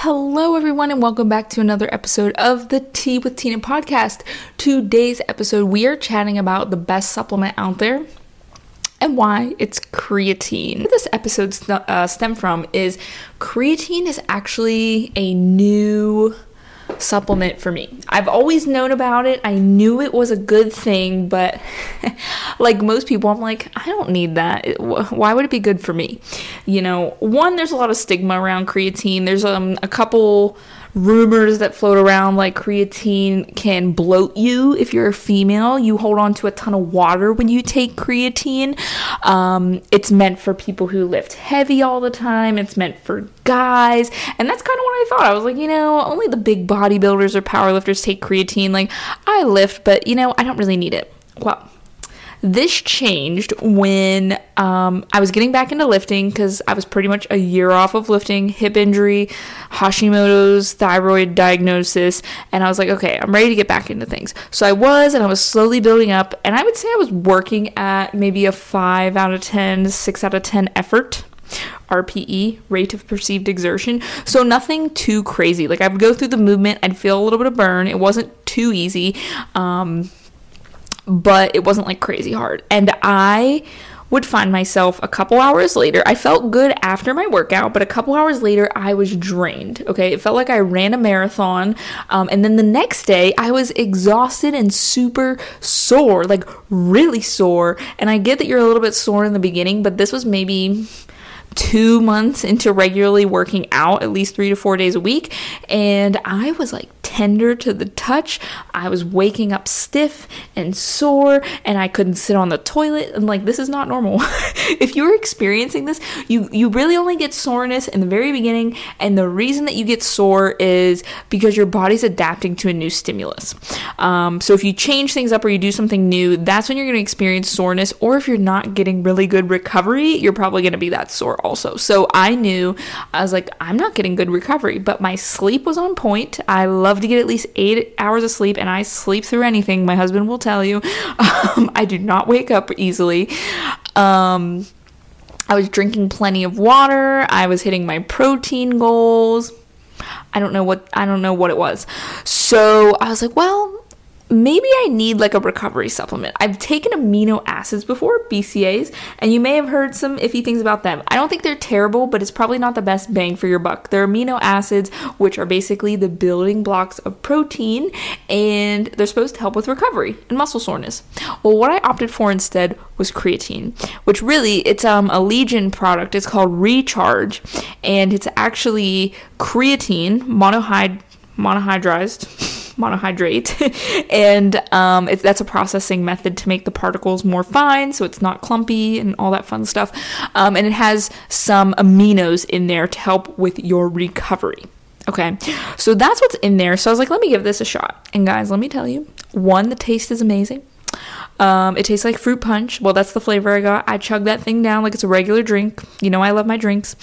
Hello, everyone, and welcome back to another episode of the Tea with Tina podcast. Today's episode, we are chatting about the best supplement out there and why it's creatine. Where this episode st- uh, stem from is creatine is actually a new supplement for me. I've always known about it. I knew it was a good thing, but like most people, I'm like, I don't need that. why would it be good for me? You know, one, there's a lot of stigma around creatine. There's um, a couple rumors that float around like creatine can bloat you if you're a female. You hold on to a ton of water when you take creatine. Um, it's meant for people who lift heavy all the time, it's meant for guys. And that's kind of what I thought. I was like, you know, only the big bodybuilders or powerlifters take creatine. Like, I lift, but you know, I don't really need it. Well, this changed when um, I was getting back into lifting because I was pretty much a year off of lifting, hip injury, Hashimoto's, thyroid diagnosis, and I was like, okay, I'm ready to get back into things. So I was, and I was slowly building up, and I would say I was working at maybe a 5 out of 10, 6 out of 10 effort. RPE, rate of perceived exertion. So nothing too crazy. Like I would go through the movement, I'd feel a little bit of burn. It wasn't too easy. Um, but it wasn't like crazy hard. And I would find myself a couple hours later. I felt good after my workout, but a couple hours later, I was drained. Okay. It felt like I ran a marathon. Um, and then the next day, I was exhausted and super sore, like really sore. And I get that you're a little bit sore in the beginning, but this was maybe two months into regularly working out at least three to four days a week. And I was like tender to the touch. I was waking up stiff and sore, and I couldn't sit on the toilet. And like, this is not normal. if you're experiencing this, you, you really only get soreness in the very beginning. And the reason that you get sore is because your body's adapting to a new stimulus. Um, so if you change things up or you do something new, that's when you're going to experience soreness. Or if you're not getting really good recovery, you're probably going to be that sore also. So I knew, I was like, I'm not getting good recovery, but my sleep was on point. I love to get at least eight hours of sleep, and I sleep through anything. My husband will tell you. Um, I do not wake up easily. Um, I was drinking plenty of water. I was hitting my protein goals. I don't know what I don't know what it was. So I was like, well, maybe I need like a recovery supplement. I've taken amino acids before, BCAAs, and you may have heard some iffy things about them. I don't think they're terrible, but it's probably not the best bang for your buck. They're amino acids, which are basically the building blocks of protein, and they're supposed to help with recovery and muscle soreness. Well, what I opted for instead was creatine, which really it's um a Legion product. It's called Recharge, and it's actually creatine monohyd monohydrized monohydrate, and um, it, that's a processing method to make the particles more fine, so it's not clumpy and all that fun stuff. Um, and it has some aminos in there to help with your recovery. Okay, so that's what's in there. So I was like, let me give this a shot. And guys, let me tell you, one, the taste is amazing. Um, it tastes like fruit punch. Well, that's the flavor I got. I chug that thing down like it's a regular drink. You know, I love my drinks.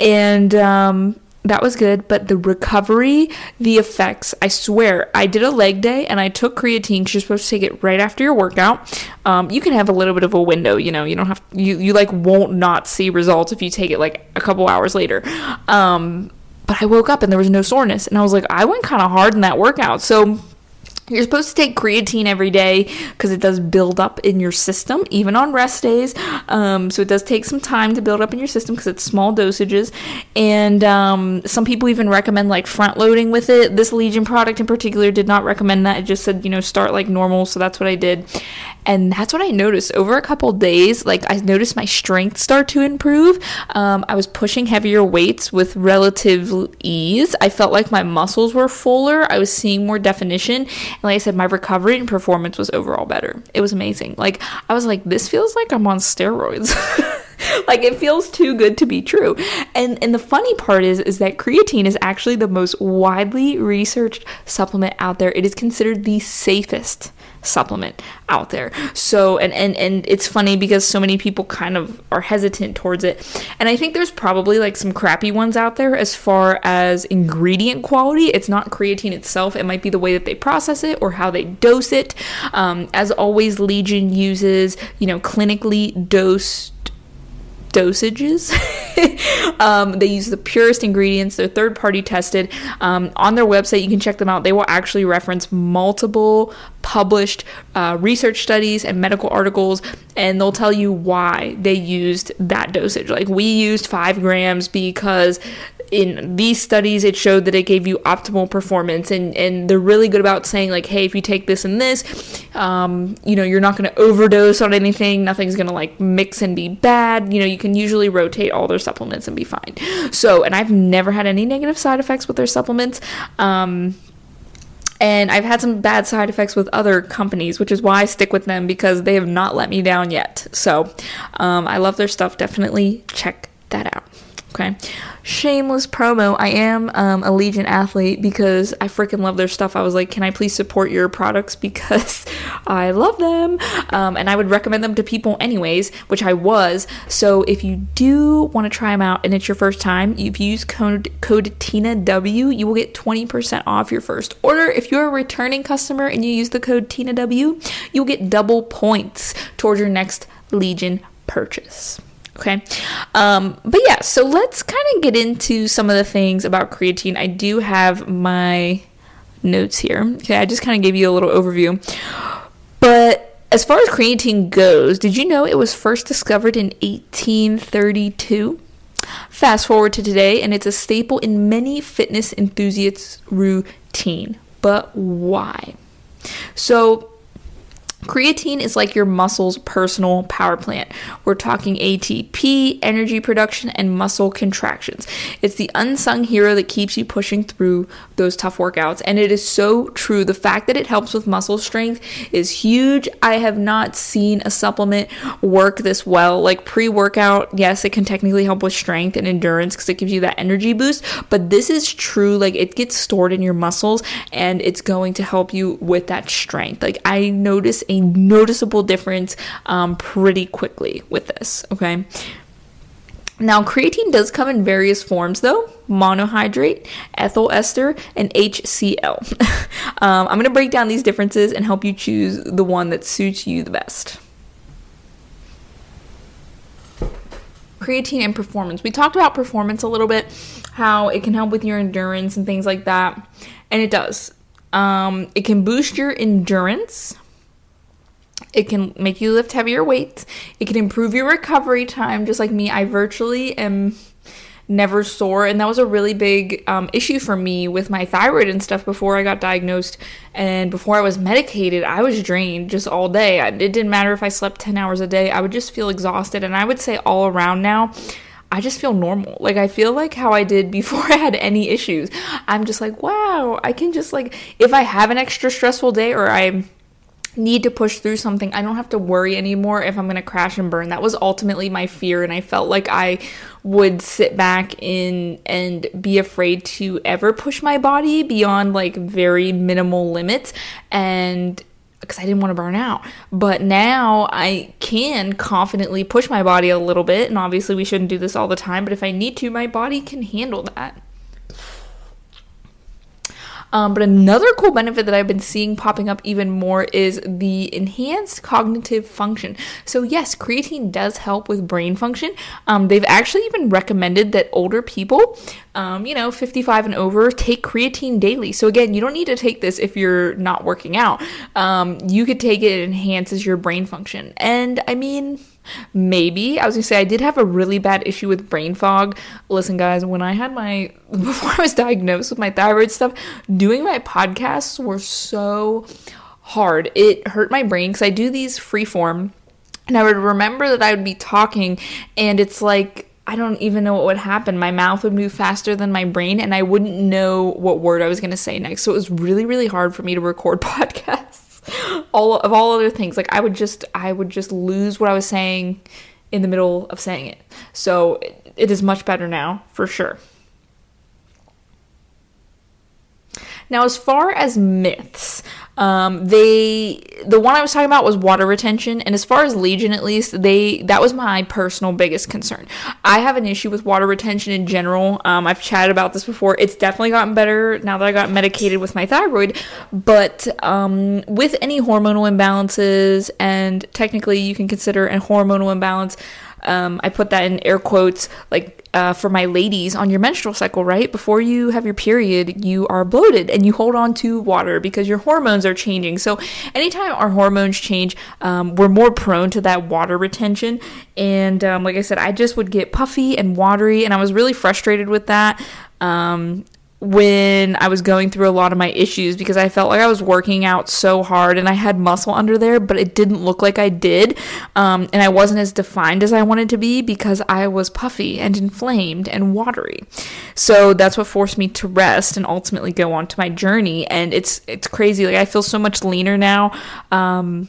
And um, that was good, but the recovery, the effects, I swear, I did a leg day and I took creatine because you're supposed to take it right after your workout. Um, you can have a little bit of a window, you know, you don't have, you, you like won't not see results if you take it like a couple hours later. Um, but I woke up and there was no soreness and I was like, I went kind of hard in that workout. So you're supposed to take creatine every day because it does build up in your system, even on rest days. Um, so it does take some time to build up in your system because it's small dosages. And um, some people even recommend like front loading with it. This Legion product in particular did not recommend that. It just said, you know, start like normal. So that's what I did. And that's what I noticed over a couple days. Like I noticed my strength start to improve. Um, I was pushing heavier weights with relative ease. I felt like my muscles were fuller. I was seeing more definition. And like I said, my recovery and performance was overall better. It was amazing. Like I was like, this feels like I'm on steroids. like it feels too good to be true. And and the funny part is is that creatine is actually the most widely researched supplement out there. It is considered the safest supplement out there. So and and and it's funny because so many people kind of are hesitant towards it. And I think there's probably like some crappy ones out there as far as ingredient quality. It's not creatine itself. It might be the way that they process it or how they dose it. Um, as always, Legion uses you know clinically dosed dosages. um, they use the purest ingredients. They're third party tested. Um, on their website, you can check them out. They will actually reference multiple published uh, research studies and medical articles, and they'll tell you why they used that dosage. Like, we used five grams because in these studies it showed that it gave you optimal performance and and they're really good about saying like hey if you take this and this um, you know you're not going to overdose on anything nothing's going to like mix and be bad you know you can usually rotate all their supplements and be fine so and i've never had any negative side effects with their supplements um, and I've had some bad side effects with other companies, which is why I stick with them because they have not let me down yet. So um, I love their stuff. Definitely check that out. Okay. Shameless promo. I am um, a Legion athlete because I freaking love their stuff. I was like, can I please support your products because I love them? Um, and I would recommend them to people anyways, which I was. So if you do want to try them out and it's your first time, if you use code, code TINAW, you will get 20% off your first order. If you're a returning customer and you use the code TINAW, you'll get double points towards your next Legion purchase. Okay. Um, but yeah, so let's kind of get into some of the things about creatine. I do have my notes here. Okay, I just kind of gave you a little overview. But as far as creatine goes, did you know it was first discovered in 1832? Fast forward to today, and it's a staple in many fitness enthusiasts' routine. But why? So, Creatine is like your muscle's personal power plant. We're talking ATP, energy production, and muscle contractions. It's the unsung hero that keeps you pushing through those tough workouts. And it is so true. The fact that it helps with muscle strength is huge. I have not seen a supplement work this well. Like pre workout, yes, it can technically help with strength and endurance because it gives you that energy boost. But this is true. Like it gets stored in your muscles and it's going to help you with that strength. Like I notice a noticeable difference um, pretty quickly with this, okay? Now, creatine does come in various forms though monohydrate, ethyl ester, and HCl. um, I'm going to break down these differences and help you choose the one that suits you the best. Creatine and performance. We talked about performance a little bit, how it can help with your endurance and things like that, and it does. Um, it can boost your endurance, it can make you lift heavier weights. It can improve your recovery time, just like me. I virtually am never sore, and that was a really big um, issue for me with my thyroid and stuff before I got diagnosed. And before I was medicated, I was drained just all day. It didn't matter if I slept 10 hours a day, I would just feel exhausted. And I would say all around now, I just feel normal. Like I feel like how I did before I had any issues. I'm just like, wow, I can just like if I have an extra stressful day or I'm need to push through something, I don't have to worry anymore if I'm going to crash and burn. That was ultimately my fear and I felt like I would sit back in and be afraid to ever push my body beyond like very minimal limits and because I didn't want to burn out. But now I can confidently push my body a little bit and obviously we shouldn't do this all the time, but if I need to, my body can handle that. Um, but another cool benefit that I've been seeing popping up even more is the enhanced cognitive function. So, yes, creatine does help with brain function. Um, they've actually even recommended that older people, um, you know, 55 and over, take creatine daily. So, again, you don't need to take this if you're not working out. Um, you could take it, it enhances your brain function. And I mean, Maybe. I was gonna say I did have a really bad issue with brain fog. Listen, guys, when I had my before I was diagnosed with my thyroid stuff, doing my podcasts were so hard. It hurt my brain because I do these free form and I would remember that I would be talking and it's like I don't even know what would happen. My mouth would move faster than my brain, and I wouldn't know what word I was going to say next. So it was really, really hard for me to record podcasts. All of all other things like i would just i would just lose what i was saying in the middle of saying it. So it, it is much better now for sure. Now as far as myths um, they the one I was talking about was water retention, and as far as Legion, at least, they that was my personal biggest concern. I have an issue with water retention in general. Um, I've chatted about this before. It's definitely gotten better now that I got medicated with my thyroid, but um, with any hormonal imbalances, and technically you can consider a hormonal imbalance Um, I put that in air quotes, like uh, for my ladies on your menstrual cycle, right? Before you have your period, you are bloated and you hold on to water because your hormones are changing. So, anytime our hormones change, um, we're more prone to that water retention. And um, like I said, I just would get puffy and watery, and I was really frustrated with that. Um, when I was going through a lot of my issues because I felt like I was working out so hard and I had muscle under there, but it didn't look like I did. Um, and I wasn't as defined as I wanted to be because I was puffy and inflamed and watery. So that's what forced me to rest and ultimately go on to my journey. And it's it's crazy. Like I feel so much leaner now. Um,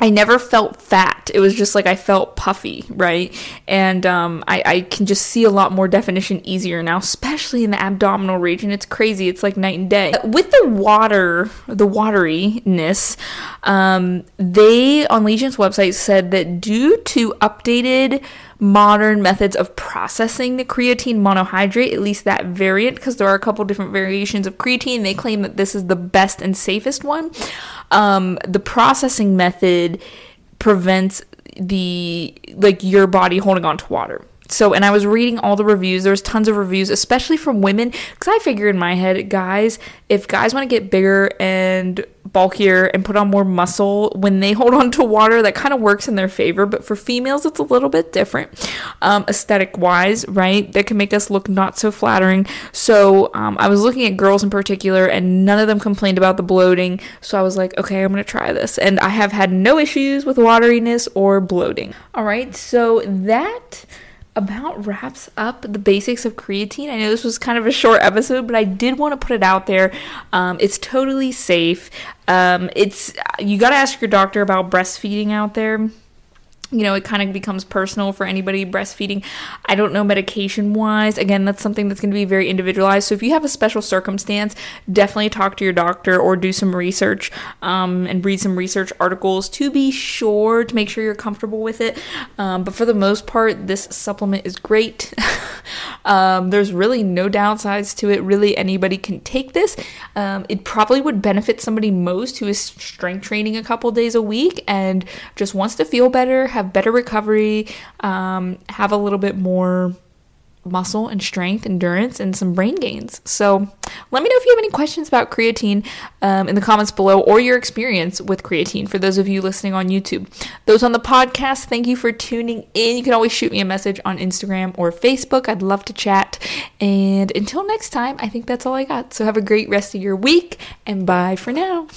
I never felt fat. It was just like I felt puffy, right? And um, I, I can just see a lot more definition easier now, especially in the abdominal region. It's crazy. It's like night and day. With the water, the wateryness, um, they on Legion's website said that due to updated modern methods of processing the creatine monohydrate, at least that variant, because there are a couple different variations of creatine. They claim that this is the best and safest one. Um, the processing method prevents the like your body holding on to water. So, and I was reading all the reviews. There's tons of reviews, especially from women, because I figure in my head, guys, if guys want to get bigger and bulkier and put on more muscle when they hold on to water, that kind of works in their favor. But for females, it's a little bit different, um, aesthetic wise, right? That can make us look not so flattering. So, um, I was looking at girls in particular, and none of them complained about the bloating. So, I was like, okay, I'm to try this. And I have had no issues with wateriness or bloating. All right, so that about wraps up the basics of creatine. I know this was kind of a short episode, but I did want to put it out there. Um, it's totally safe. Um, it's you got to ask your doctor about breastfeeding out there you know, it kind of becomes personal for anybody breastfeeding. I don't know medication wise. Again, that's something that's going to be very individualized. So if you have a special circumstance, definitely talk to your doctor or do some research um, and read some research articles to be sure to make sure you're comfortable with it. Um, but for the most part, this supplement is great. um, there's really no downsides to it. Really, anybody can take this. Um, it probably would benefit somebody most who is strength training a couple days a week and just wants to feel better, have better recovery, um, have a little bit more muscle and strength, endurance, and some brain gains. So let me know if you have any questions about creatine um, in the comments below or your experience with creatine for those of you listening on YouTube. Those on the podcast, thank you for tuning in. You can always shoot me a message on Instagram or Facebook. I'd love to chat. And until next time, I think that's all I got. So have a great rest of your week and bye for now.